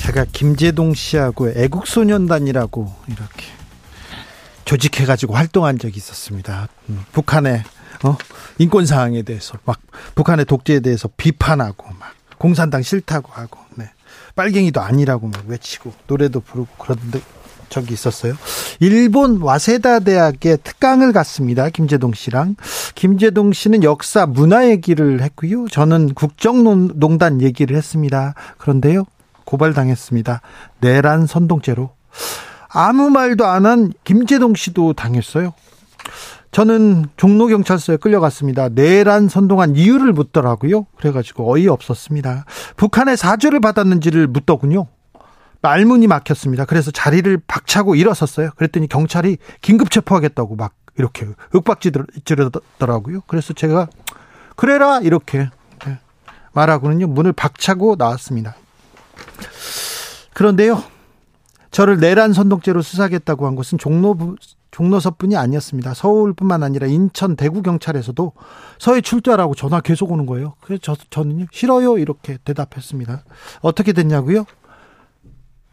제가 김재동 씨하고 애국소년단이라고 이렇게 조직해가지고 활동한 적이 있었습니다. 음, 북한의 어? 인권 사항에 대해서 막 북한의 독재에 대해서 비판하고 막 공산당 싫다고 하고 네. 빨갱이도 아니라고 막 외치고 노래도 부르고 그런 적이 있었어요. 일본 와세다 대학에 특강을 갔습니다. 김재동 씨랑 김재동 씨는 역사 문화 얘기를 했고요. 저는 국정농단 얘기를 했습니다. 그런데요. 고발당했습니다. 내란 선동죄로. 아무 말도 안 한 김재동 씨도 당했어요. 저는 종로경찰서에 끌려갔습니다. 내란 선동한 이유를 묻더라고요. 그래가지고 어이없었습니다. 북한의 사주를 받았는지를 묻더군요. 말문이 막혔습니다. 그래서 자리를 박차고 일어섰어요. 그랬더니 경찰이 긴급 체포하겠다고 막 이렇게 윽박지르더라고요. 그래서 제가 그래라 이렇게 말하고는요 문을 박차고 나왔습니다. 그런데요. 저를 내란 선동죄로 수사하겠다고 한 것은 종로 종로서뿐이 아니었습니다. 서울뿐만 아니라 인천, 대구 경찰에서도 서해 출두하라고 전화 계속 오는 거예요. 그래서 저, 저는요 싫어요 이렇게 대답했습니다. 어떻게 됐냐고요?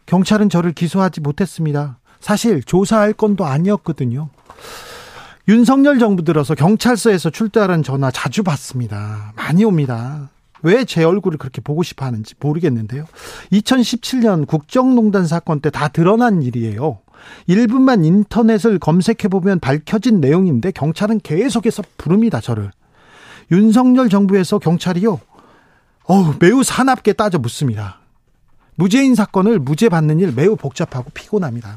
경찰은 저를 기소하지 못했습니다. 사실 조사할 건도 아니었거든요. 윤석열 정부 들어서 경찰서에서 출두하라는 전화 자주 받습니다. 많이 옵니다. 왜 제 얼굴을 그렇게 보고 싶어 하는지 모르겠는데요. 2017년 국정농단 사건 때 다 드러난 일이에요. 1분만 인터넷을 검색해 보면 밝혀진 내용인데 경찰은 계속해서 부릅니다, 저를. 윤석열 정부에서 경찰이요. 어우, 매우 사납게 따져 묻습니다. 무죄인 사건을 무죄 받는 일 매우 복잡하고 피곤합니다.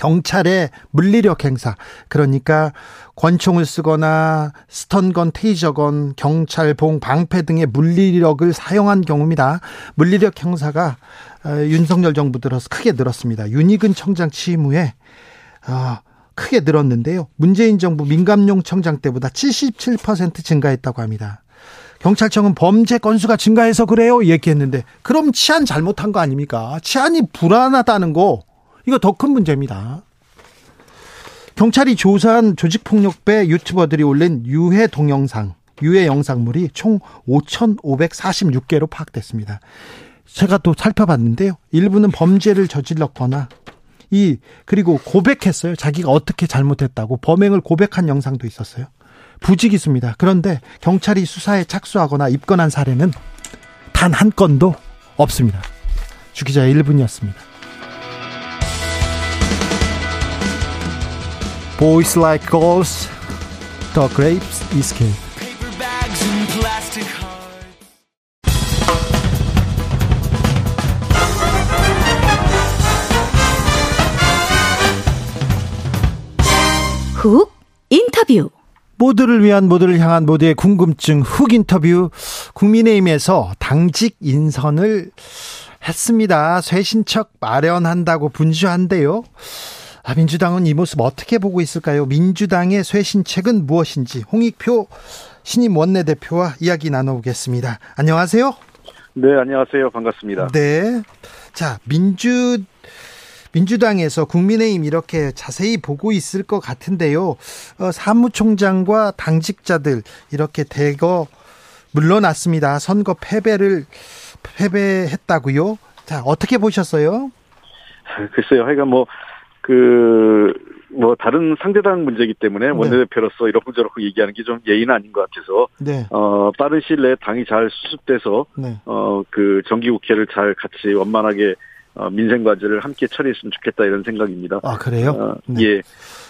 경찰의 물리력 행사 그러니까 권총을 쓰거나 스턴건, 테이저건, 경찰봉, 방패 등의 물리력을 사용한 경우입니다. 물리력 행사가 어, 윤석열 정부 들어서 크게 늘었습니다. 윤희근 청장 취임 후에 어, 크게 늘었는데요. 문재인 정부 민감용 청장 때보다 77% 증가했다고 합니다. 경찰청은 범죄 건수가 증가해서 그래요 얘기했는데 그럼 치안 잘못한 거 아닙니까? 치안이 불안하다는 거 이거 더 큰 문제입니다. 경찰이 조사한 조직폭력배 유튜버들이 올린 유해 동영상, 유해 영상물이 총 5,546개로 파악됐습니다. 제가 또 살펴봤는데요. 일부는 범죄를 저질렀거나 이 그리고 고백했어요. 자기가 어떻게 잘못했다고 범행을 고백한 영상도 있었어요. 부직이습니다. 그런데 경찰이 수사에 착수하거나 입건한 사례는 단 한 건도 없습니다. 주 기자의 1분이었습니다. Boys like girls, the grapes escape. 훅 인터뷰 모두를 위한 모두를 향한 모두의 궁금증 훅 인터뷰 국민의힘에서 당직 인선을 했습니다. 쇄신척 마련한다고 분주한데요. 아, 민주당은 이 모습 어떻게 보고 있을까요? 민주당의 쇄신책은 무엇인지 홍익표 신임 원내대표와 이야기 나눠보겠습니다. 안녕하세요. 네, 안녕하세요. 반갑습니다. 네. 자, 민주 민주당에서 국민의힘 이렇게 자세히 보고 있을 것 같은데요. 어, 사무총장과 당직자들 이렇게 대거 물러났습니다. 선거 패배를 패배했다고요. 자 어떻게 보셨어요? 글쎄요. 하여간 뭐 그, 뭐, 다른 상대당 문제이기 때문에 네. 원내대표로서 이렇게저렇게 얘기하는 게 좀 예의는 아닌 것 같아서, 네. 어, 빠른 시일 내에 당이 잘 수습돼서, 네. 어, 그 정기국회를 잘 같이 원만하게 어, 민생 과제를 함께 처리했으면 좋겠다 이런 생각입니다. 아 그래요? 어, 네. 예.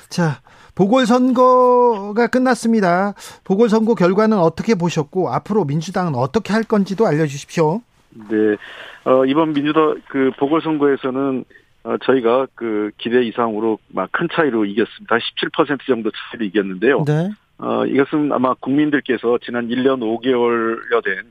자 보궐선거가 끝났습니다. 보궐선거 결과는 어떻게 보셨고 앞으로 민주당은 어떻게 할 건지도 알려주십시오. 네, 어, 이번 민주당 그 보궐선거에서는 어, 저희가 그 기대 이상으로 막 큰 차이로 이겼습니다. 17% 정도 차이로 이겼는데요. 네. 어, 이것은 아마 국민들께서 지난 1년 5개월여 된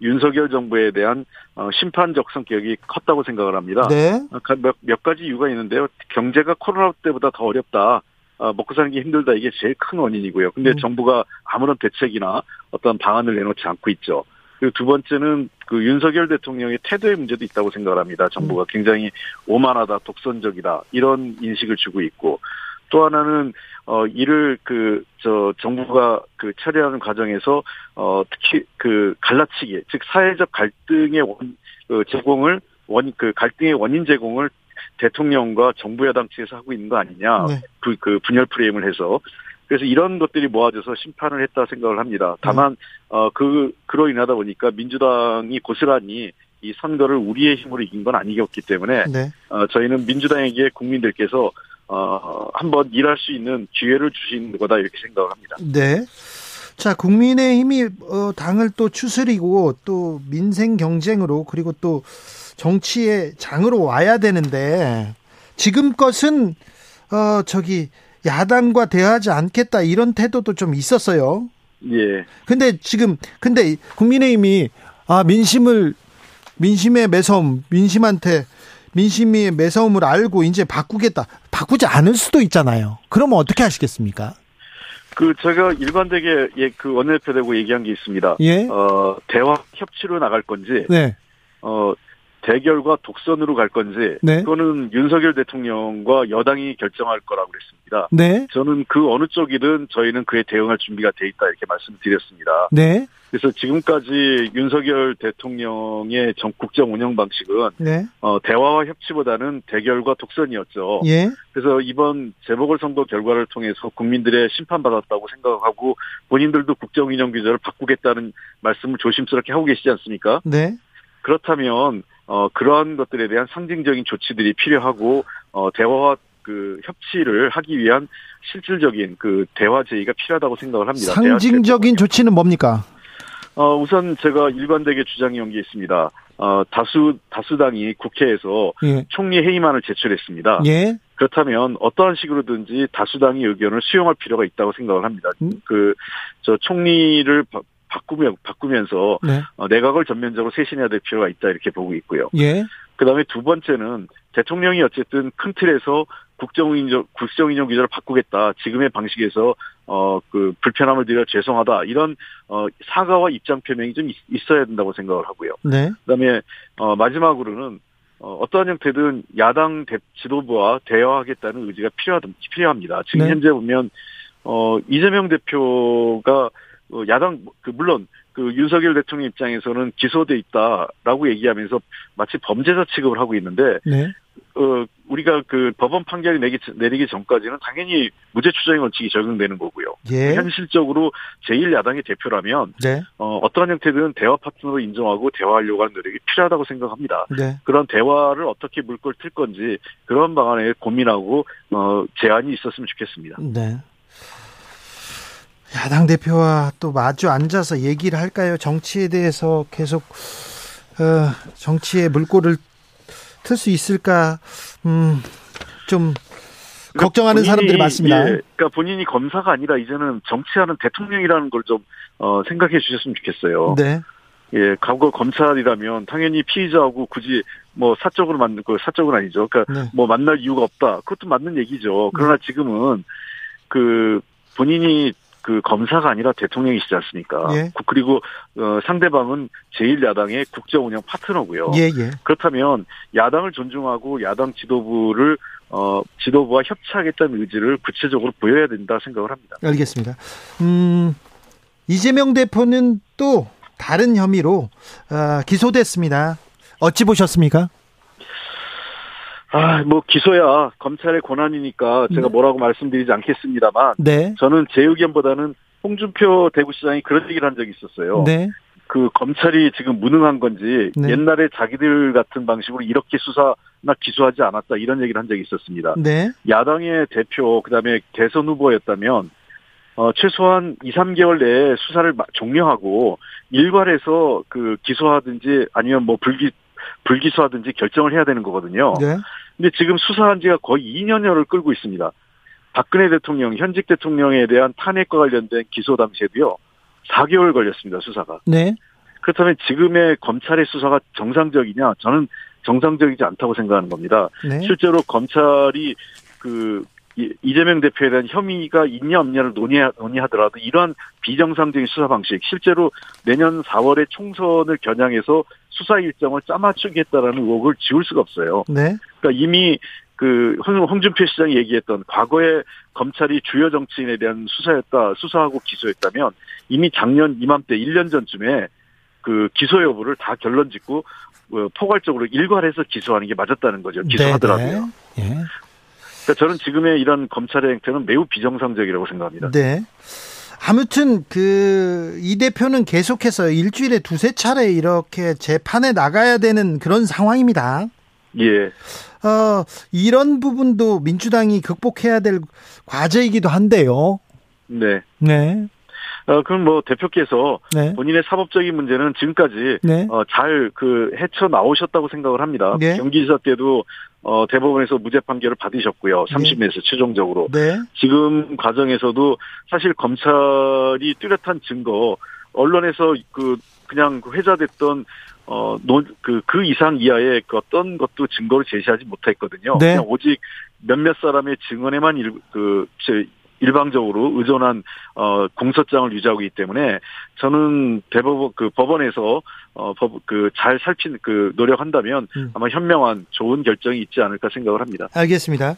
윤석열 정부에 대한 어, 심판적 성격이 컸다고 생각을 합니다. 네. 몇, 몇 가지 이유가 있는데요. 경제가 코로나 때보다 더 어렵다. 어, 먹고 사는 게 힘들다 이게 제일 큰 원인이고요. 근데 음. 정부가 아무런 대책이나 어떤 방안을 내놓지 않고 있죠. 그리고 두 번째는 그 윤석열 대통령의 태도의 문제도 있다고 생각을 합니다. 정부가 음. 굉장히 오만하다, 독선적이다 이런 인식을 주고 있고 또 하나는 어 이를 그 저 정부가 그 처리하는 과정에서 어 특히 그 갈라치기 즉 사회적 갈등의 원 그 제공을 원 그 갈등의 원인 제공을 대통령과 정부 여당 측에서 하고 있는 거 아니냐 네. 그, 그 분열 프레임을 해서 그래서 이런 것들이 모아져서 심판을 했다 생각을 합니다. 다만 네. 어그 그로 인하다 보니까 민주당이 고스란히 이 선거를 우리의 힘으로 이긴 건 아니었기 때문에 네. 어 저희는 민주당에게 국민들께서 어, 한번 일할 수 있는 기회를 주신 거다 이렇게 생각을 합니다. 네. 자, 국민의 힘이 어, 당을 또 추스리고 또 민생 경쟁으로 그리고 또 정치의 장으로 와야 되는데 지금 것은 어 저기 야당과 대화하지 않겠다 이런 태도도 좀 있었어요. 예. 근데 지금 근데 국민의힘이 아 민심을 민심의 매서움 민심한테 민심의 매서움을 알고 이제 바꾸겠다. 바꾸지 않을 수도 있잖아요. 그러면 어떻게 하시겠습니까? 그 제가 일관되게 예, 그 원내대표 되고 얘기한 게 있습니다. 예. 어 대화 협치로 나갈 건지. 네. 어 대결과 독선으로 갈 건지 네. 그거는 윤석열 대통령과 여당이 결정할 거라고 그랬습니다. 네. 저는 그 어느 쪽이든 저희는 그에 대응할 준비가 돼 있다 이렇게 말씀드렸습니다. 네. 그래서 지금까지 윤석열 대통령의 전 국정 운영 방식은 네. 어, 대화와 협치보다는 대결과 독선이었죠. 예. 그래서 이번 재보궐선거 결과를 통해서 국민들의 심판받았다고 생각하고 본인들도 국정 운영 규제를 바꾸겠다는 말씀을 조심스럽게 하고 계시지 않습니까? 네. 그렇다면 어, 그러한 것들에 대한 상징적인 조치들이 필요하고 어, 대화와 그 협치를 하기 위한 실질적인 그 대화 제의가 필요하다고 생각을 합니다. 상징적인 조치는 뭡니까? 어, 우선 제가 일관되게 주장해온 게 있습니다. 어, 다수, 다수당이 국회에서 예. 총리 회의만을 제출했습니다. 예. 그렇다면 어떠한 식으로든지 다수당의 의견을 수용할 필요가 있다고 생각을 합니다. 음? 그, 저 총리를 바꾸며, 바꾸면서 네. 어, 내각을 전면적으로 쇄신해야 될 필요가 있다 이렇게 보고 있고요. 예. 그 다음에 두 번째는 대통령이 어쨌든 큰 틀에서 국정인정 국정인정 규제를 바꾸겠다. 지금의 방식에서 어 그 불편함을 드려 죄송하다. 이런 어 사과와 입장 표명이 좀 있, 어야 된다고 생각을 하고요. 네. 그다음에 어 마지막으로는 어, 어떠한 형태든 야당 대, 지도부와 대화하겠다는 의지가 필요하, 필요합니다. 지금 네. 현재 보면, 어, 이재명 대표가, 어, 야당, 그, 물론, 그 윤석열 대통령 입장에서는 기소돼 있다라고 얘기하면서 마치 범죄자 취급을 하고 있는데 네. 어 우리가 그 법원 판결이 내기 내리기 전까지는 당연히 무죄 추정의 원칙이 적용되는 거고요. 예. 현실적으로 제1야당의 대표라면 네. 어 어떠한 형태든 대화 파트너로 인정하고 대화하려고 하는 노력이 필요하다고 생각합니다. 네. 그런 대화를 어떻게 물꼬를 틀 건지 그런 방안에 고민하고 어 제안이 있었으면 좋겠습니다. 네. 야당 대표와 또 마주 앉아서 얘기를 할까요? 정치에 대해서 계속 어, 정치의 물꼬를 틀 수 있을까? 음, 좀 그러니까 걱정하는 본인이, 사람들이 많습니다. 예, 그러니까 본인이 검사가 아니라 이제는 정치하는 대통령이라는 걸좀 어, 생각해 주셨으면 좋겠어요. 네. 예, 과거 검찰이라면 당연히 피의자하고 굳이 뭐 사적으로 만는 그 사적은 아니죠. 그러니까 네. 뭐 만날 이유가 없다. 그것도 맞는 얘기죠. 그러나 네. 지금은 그 본인이 그 검사가 아니라 대통령이시지 않습니까? 예. 그리고 어, 상대방은 제1야당의 국정 운영 파트너고요. 예, 예. 그렇다면 야당을 존중하고 야당 지도부를 어, 지도부와 협치하겠다는 의지를 구체적으로 보여야 된다 생각을 합니다. 알겠습니다. 음, 이재명 대표는 또 다른 혐의로 어, 기소됐습니다. 어찌 보셨습니까? 아, 뭐 기소야 검찰의 권한이니까 제가 네. 뭐라고 말씀드리지 않겠습니다만 네. 저는 제 의견보다는 홍준표 대구시장이 그런 얘기를 한 적이 있었어요. 네. 그 검찰이 지금 무능한 건지 네. 옛날에 자기들 같은 방식으로 이렇게 수사나 기소하지 않았다 이런 얘기를 한 적이 있었습니다. 네. 야당의 대표 그다음에 대선 후보였다면 어, 최소한 2, 3개월 내에 수사를 종료하고 일괄해서 그 기소하든지 아니면 뭐 불기 불기소하든지 결정을 해야 되는 거거든요. 네. 근데 지금 수사한 지가 거의 2년여를 끌고 있습니다. 박근혜 대통령, 현직 대통령에 대한 탄핵과 관련된 기소 당시에도요, 4개월 걸렸습니다, 수사가. 네. 그렇다면 지금의 검찰의 수사가 정상적이냐? 저는 정상적이지 않다고 생각하는 겁니다. 네. 실제로 검찰이 그 이재명 대표에 대한 혐의가 있냐 없냐를 논의, 논의하 더라도 이러한 비정상적인 수사 방식, 실제로 내년 4월에 총선을 겨냥해서 수사 일정을 짜맞추겠다라는 의혹을 지울 수가 없어요. 네. 그러니까 이미 그 홍준표 시장이 얘기했던 과거에 검찰이 주요 정치인에 대한 수사였다, 수사하고 기소했다면 이미 작년 이맘때 1년 전쯤에 그 기소 여부를 다 결론 짓고 어, 포괄적으로 일괄해서 기소하는 게 맞았다는 거죠. 기소하더라고요. 네. 네. 그러니까 저는 지금의 이런 검찰의 행태는 매우 비정상적이라고 생각합니다. 네. 아무튼 그 이 대표는 계속해서 일주일에 두세 차례 이렇게 재판에 나가야 되는 그런 상황입니다. 예. 어, 이런 부분도 민주당이 극복해야 될 과제이기도 한데요. 네. 네. 어, 그럼 뭐 대표께서 네. 본인의 사법적인 문제는 지금까지 네. 어, 잘 그 헤쳐 나오셨다고 생각을 합니다. 네. 경기지사 때도 어, 대법원에서 무죄 판결을 받으셨고요. 30년에서 최종적으로. 네. 지금 과정에서도 사실 검찰이 뚜렷한 증거, 언론에서 그 그냥 그 회자됐던 어, 그, 그 이상 이하의 그 어떤 것도 증거를 제시하지 못했거든요. 네. 그냥 오직 몇몇 사람의 증언에만 일, 그, 일방적으로 의존한 어 공소장을 유지하고 있기 때문에 저는 대법원 그 법원에서 어법그 잘 살핀 그 노력한다면 음. 아마 현명한 좋은 결정이 있지 않을까 생각을 합니다. 알겠습니다.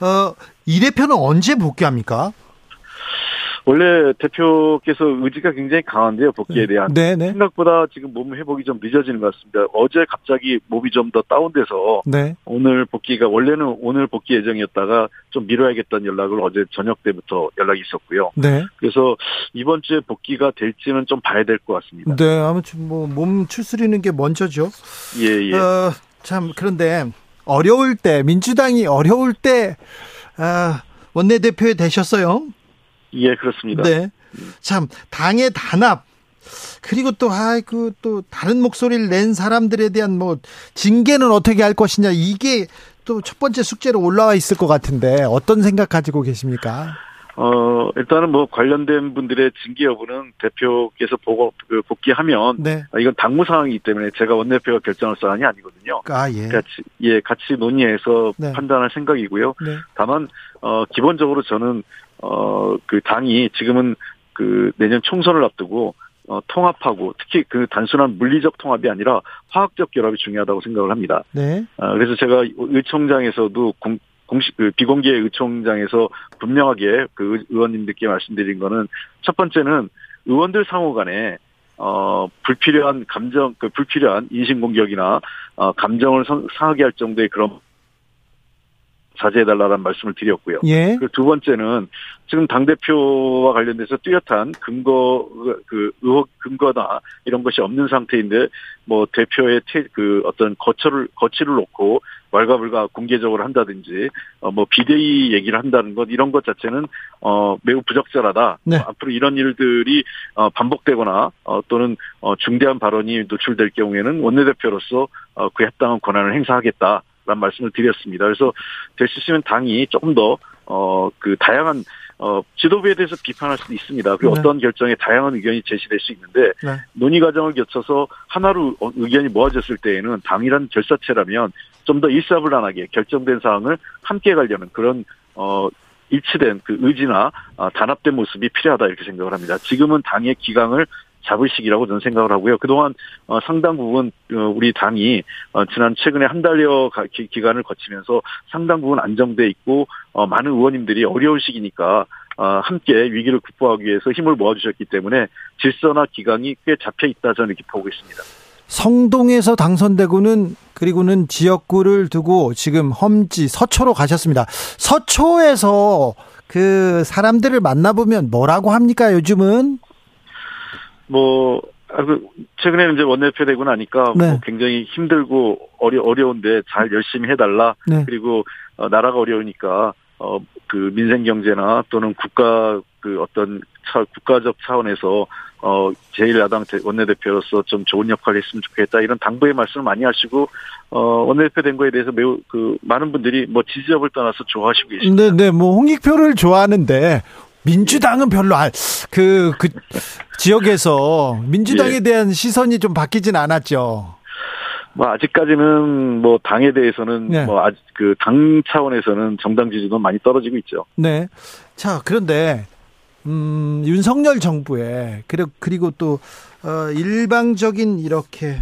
어이 대표는 언제 복귀합니까? 원래 대표께서 의지가 굉장히 강한데요, 복귀에 네. 대한. 네, 네. 생각보다 지금 몸 회복이 좀 늦어지는 것 같습니다. 어제 갑자기 몸이 좀 더 다운돼서 네. 오늘 복귀가 원래는 오늘 복귀 예정이었다가 좀 미뤄야겠다는 연락을 어제 저녁 때부터 연락이 있었고요. 네. 그래서 이번 주에 복귀가 될지는 좀 봐야 될 것 같습니다. 네, 아무튼 뭐 몸 추스리는 게 먼저죠. 예, 예. 어, 참 그런데 어려울 때 민주당이 어려울 때 아, 원내대표에 되셨어요. 예, 그렇습니다. 네. 참, 당의 단합, 그리고 또, 아이고, 또, 다른 목소리를 낸 사람들에 대한 뭐, 징계는 어떻게 할 것이냐, 이게 또 첫 번째 숙제로 올라와 있을 것 같은데, 어떤 생각 가지고 계십니까? 어, 일단은 뭐 관련된 분들의 징계 여부는 대표께서 보고, 그 복귀하면. 네. 아, 이건 당무 상황이기 때문에 제가 원내대표가 결정할 사안이 아니거든요. 아, 예. 같이, 예, 같이 논의해서 네. 판단할 생각이고요. 네. 다만, 어, 기본적으로 저는 어, 그 당이 지금은 그 내년 총선을 앞두고 어, 통합하고 특히 그 단순한 물리적 통합이 아니라 화학적 결합이 중요하다고 생각을 합니다. 네. 어, 그래서 제가 의총장에서도 공, 공식 그 비공개 의총장에서 분명하게 그 의원님들께 말씀드린 거는 첫 번째는 의원들 상호 간에 어 불필요한 감정 그 불필요한 인신 공격이나 어 감정을 상하게 할 정도의 그런 자제해달라는 말씀을 드렸고요. 예. 그두 번째는 지금 당 대표와 관련돼서 뚜렷한 근거 그 의혹 근거나 이런 것이 없는 상태인데 뭐 대표의 태, 그 어떤 거처를 거치를 놓고 왈가불가 공개적으로 한다든지 어뭐 비대위 얘기를 한다는 것 이런 것 자체는 어 매우 부적절하다. 네. 어, 앞으로 이런 일들이 어 반복되거나 어 또는 어 중대한 발언이 노출될 경우에는 원내대표로서 어그 합당한 권한을 행사하겠다. 라는 말씀을 드렸습니다. 그래서 될 수 있으면 당이 조금 더, 어, 그, 다양한, 어, 지도부에 대해서 비판할 수도 있습니다. 그리고 네. 어떤 결정에 다양한 의견이 제시될 수 있는데, 네. 논의 과정을 거쳐서 하나로 어, 의견이 모아졌을 때에는 당이란 결사체라면 좀 더 일사불란하게 결정된 사항을 함께 가려는 그런, 어, 일치된 그 의지나 어, 단합된 모습이 필요하다 이렇게 생각을 합니다. 지금은 당의 기강을 잡을 시기라고 저는 생각을 하고요. 그동안 어, 상당 부분 어, 우리 당이 어, 지난 최근에 한 달여 기간을 거치면서 상당 부분 안정돼 있고 많은 의원님들이 어려운 시기니까 함께 위기를 극복하기 위해서 힘을 모아주셨기 때문에 질서나 기강이 꽤 잡혀 있다 저는 이렇게 보고 있습니다. 성동에서 당선되고는 그리고는 지역구를 두고 지금 험지 서초로 가셨습니다. 서초에서 그 사람들을 만나보면 뭐라고 합니까 요즘은? 뭐 아, 그 최근에는 이제 원내대표 되고 나니까 네. 뭐 굉장히 힘들고 어려 어려운데 잘 열심히 해달라. 네. 그리고 어, 나라가 어려우니까 어 그 민생 경제나 또는 국가 그 어떤 차, 국가적 차원에서 어 제일 야당 원내대표로서 좀 좋은 역할을 했으면 좋겠다 이런 당부의 말씀을 많이 하시고 어 원내대표 된 거에 대해서 매우 그 많은 분들이 뭐 지지적을 떠나서 좋아하시고 계십니다. 네, 네, 뭐 홍익표를 좋아하는데 민주당은 별로 아, 그, 그 지역에서 민주당에 예. 대한 시선이 좀 바뀌진 않았죠. 뭐 아직까지는 뭐 당에 대해서는 네. 뭐 아직 그 당 차원에서는 정당 지지도 많이 떨어지고 있죠. 네. 자 그런데 음 윤석열 정부에 그리고 그리고 또 어, 일방적인 이렇게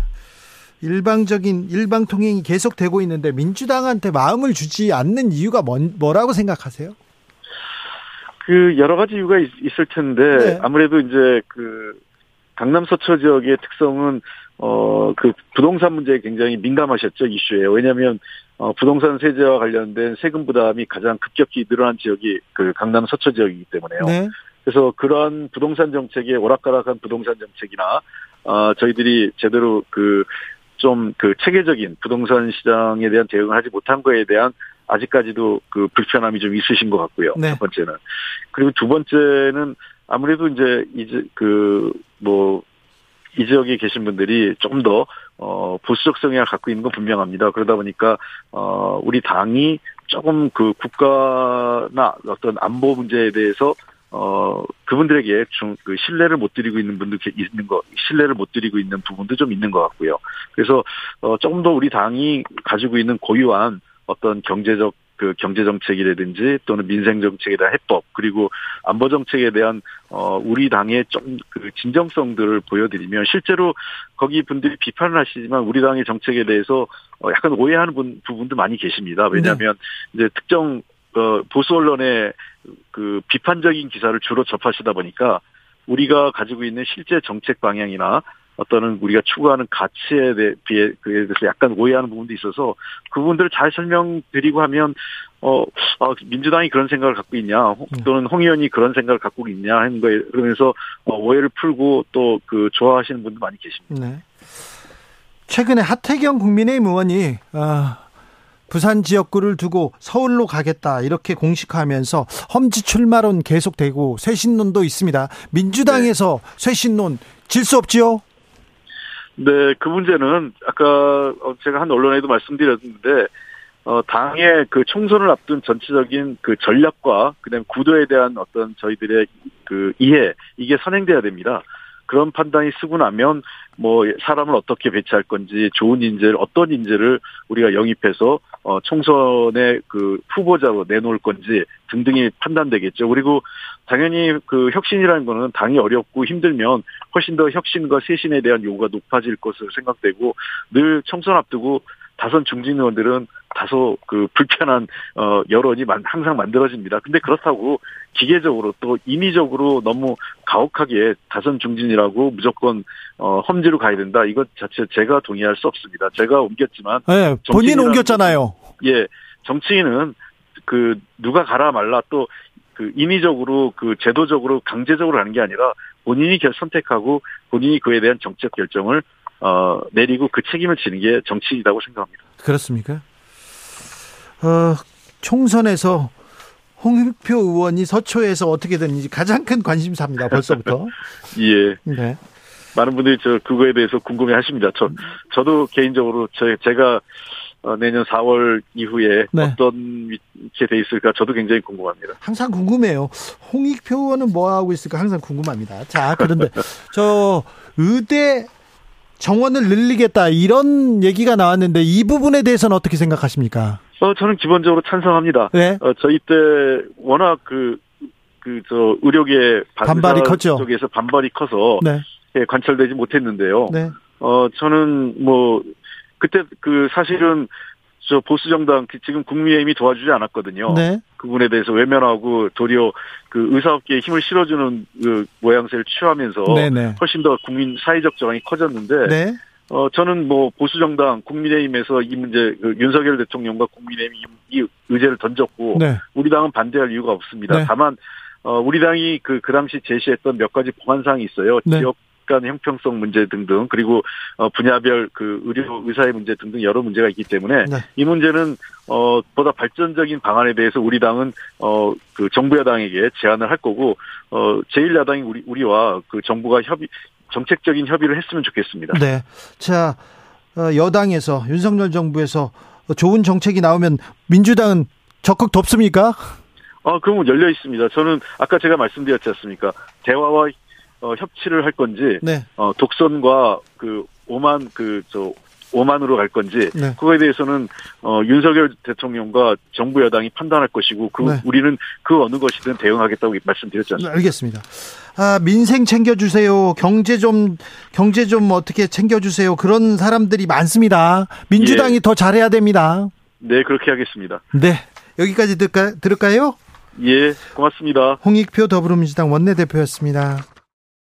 일방적인 일방 통행이 계속되고 있는데 민주당한테 마음을 주지 않는 이유가 뭔, 뭐라고 생각하세요? 그 여러 가지 이유가 있, 을 텐데 네. 아무래도 이제 그 강남 서초 지역의 특성은 어 그 부동산 문제에 굉장히 민감하셨죠 이슈에 왜냐하면 어 부동산 세제와 관련된 세금 부담이 가장 급격히 늘어난 지역이 그 강남 서초 지역이기 때문에요. 네. 그래서 그러한 부동산 정책의 오락가락한 부동산 정책이나 어 저희들이 제대로 그 좀그 그 체계적인 부동산 시장에 대한 대응을 하지 못한 거에 대한 아직까지도 그 불편함이 좀 있으신 것 같고요. 네. 첫 번째는. 그리고 두 번째는 아무래도 이제 이제 그뭐 이 지역에 계신 분들이 조금 더 어, 보수적 성향을 갖고 있는 건 분명합니다. 그러다 보니까, 어, 우리 당이 조금 그 국가나 어떤 안보 문제에 대해서 어, 그분들에게 좀, 그, 신뢰를 못 드리고 있는 분도 있는 거, 신뢰를 못 드리고 있는 부분도 좀 있는 것 같고요. 그래서, 어, 조금 더 우리 당이 가지고 있는 고유한 어떤 경제적 그 경제 정책이라든지 또는 민생 정책에 대한 해법 그리고 안보 정책에 대한 어 우리 당의 좀그 진정성들을 보여드리면 실제로 거기 분들이 비판을 하시지만 우리 당의 정책에 대해서 어 약간 오해하는 분, 부분도 많이 계십니다. 왜냐하면 네. 이제 특정 어 보수 언론의 그 비판적인 기사를 주로 접하시다 보니까 우리가 가지고 있는 실제 정책 방향이나 어떤 우리가 추구하는 가치에 비해 그에 대해서 약간 오해하는 부분도 있어서 그 부분들을 잘 설명드리고 하면 어, 어 민주당이 그런 생각을 갖고 있냐 네. 또는 홍 의원이 그런 생각을 갖고 있냐 하는 거에 그러면서 어, 오해를 풀고 또 그 좋아하시는 분도 많이 계십니다. 네. 최근에 하태경 국민의힘 의원이 어, 부산 지역구를 두고 서울로 가겠다 이렇게 공식화하면서 험지 출마론 계속되고 쇄신론도 있습니다. 민주당에서 네. 쇄신론 질 수 없지요? 네, 그 문제는 아까 어, 제가 한 언론에도 말씀드렸는데 어, 당의 그 총선을 앞둔 전체적인 그 전략과 그다음 구도에 대한 어떤 저희들의 그 이해 이게 선행돼야 됩니다. 그런 판단이 쓰고 나면 뭐 사람을 어떻게 배치할 건지 좋은 인재를 어떤 인재를 우리가 영입해서 어 총선의 그 후보자로 내놓을 건지 등등이 판단되겠죠. 그리고 당연히 그 혁신이라는 거는 당이 어렵고 힘들면 훨씬 더 혁신과 쇄신에 대한 요구가 높아질 것으로 생각되고 늘 총선 앞두고 다선 중진 의원들은 다소 그 불편한 어 여론이 항상 만들어집니다. 근데 그렇다고 기계적으로 또 인위적으로 너무 가혹하게 다선 중진이라고 무조건 어 험지로 가야 된다. 이것 자체 제가 동의할 수 없습니다. 제가 옮겼지만 네, 본인 옮겼잖아요. 예. 정치인은 그 누가 가라 말라 또 그 인위적으로 그 제도적으로 강제적으로 하는 게 아니라 본인이 결 선택하고 본인이 그에 대한 정책 결정을 어, 내리고 그 책임을 지는 게 정치이라고 생각합니다. 그렇습니까? 어, 총선에서 홍익표 의원이 서초에서 어떻게 됐는지 가장 큰 관심사입니다. 벌써부터. 예. 네. 많은 분들이 저 그거에 대해서 궁금해 하십니다. 저 저도 개인적으로 저 제가 어, 내년 4월 이후에 네. 어떤 위치에 돼 있을까 저도 굉장히 궁금합니다. 항상 궁금해요. 홍익표 의원은 뭐 하고 있을까 항상 궁금합니다. 자, 그런데 저 의대 정원을 늘리겠다 이런 얘기가 나왔는데 이 부분에 대해서는 어떻게 생각하십니까? 어 저는 기본적으로 찬성합니다. 네. 어 저희 때 워낙 그 그 저 의료계 반발이 컸죠. 쪽에서 반발이 커서 네. 예, 관철되지 못했는데요. 네. 어 저는 뭐 그때 그 사실은 저 보수 정당 지금 국민의힘이 도와주지 않았거든요. 네. 그분에 대해서 외면하고 도리어 그 의사업계에 힘을 실어주는 그 모양새를 취하면서 네네. 네. 훨씬 더 국민 사회적 저항이 커졌는데 네. 어 저는 뭐 보수 정당 국민의힘에서 이 문제 그 윤석열 대통령과 국민의힘이 이 의제를 던졌고 네. 우리 당은 반대할 이유가 없습니다. 네. 다만 어 우리 당이 그그 그 당시 제시했던 몇 가지 보완 사항이 있어요. 네. 지역 간 형평성 문제 등등 그리고 어 분야별 그 의료 의사의 문제 등등 여러 문제가 있기 때문에 네. 이 문제는 어 보다 발전적인 방안에 대해서 우리 당은 어 그 정부 여당에게 제안을 할 거고 어 제1야당이 우리 우리와 그 정부가 협의 정책적인 협의를 했으면 좋겠습니다. 네. 자, 어, 여당에서 윤석열 정부에서 좋은 정책이 나오면 민주당은 적극 돕습니까? 아, 그러면 열려 있습니다. 저는 아까 제가 말씀드렸지 않습니까? 대화와 어, 협치를 할 건지, 네. 어, 독선과 그 오만 그 저 오만으로 갈 건지 네. 그거에 대해서는 어, 윤석열 대통령과 정부 여당이 판단할 것이고 그 네. 우리는 그 어느 것이든 대응하겠다고 말씀드렸지 않습니까? 알겠습니다. 아, 민생 챙겨주세요. 경제 좀 경제 좀 어떻게 챙겨주세요. 그런 사람들이 많습니다. 민주당이 예. 더 잘해야 됩니다. 네, 그렇게 하겠습니다. 네, 여기까지 들까, 들을까요? 예, 고맙습니다. 홍익표 더불어민주당 원내대표였습니다.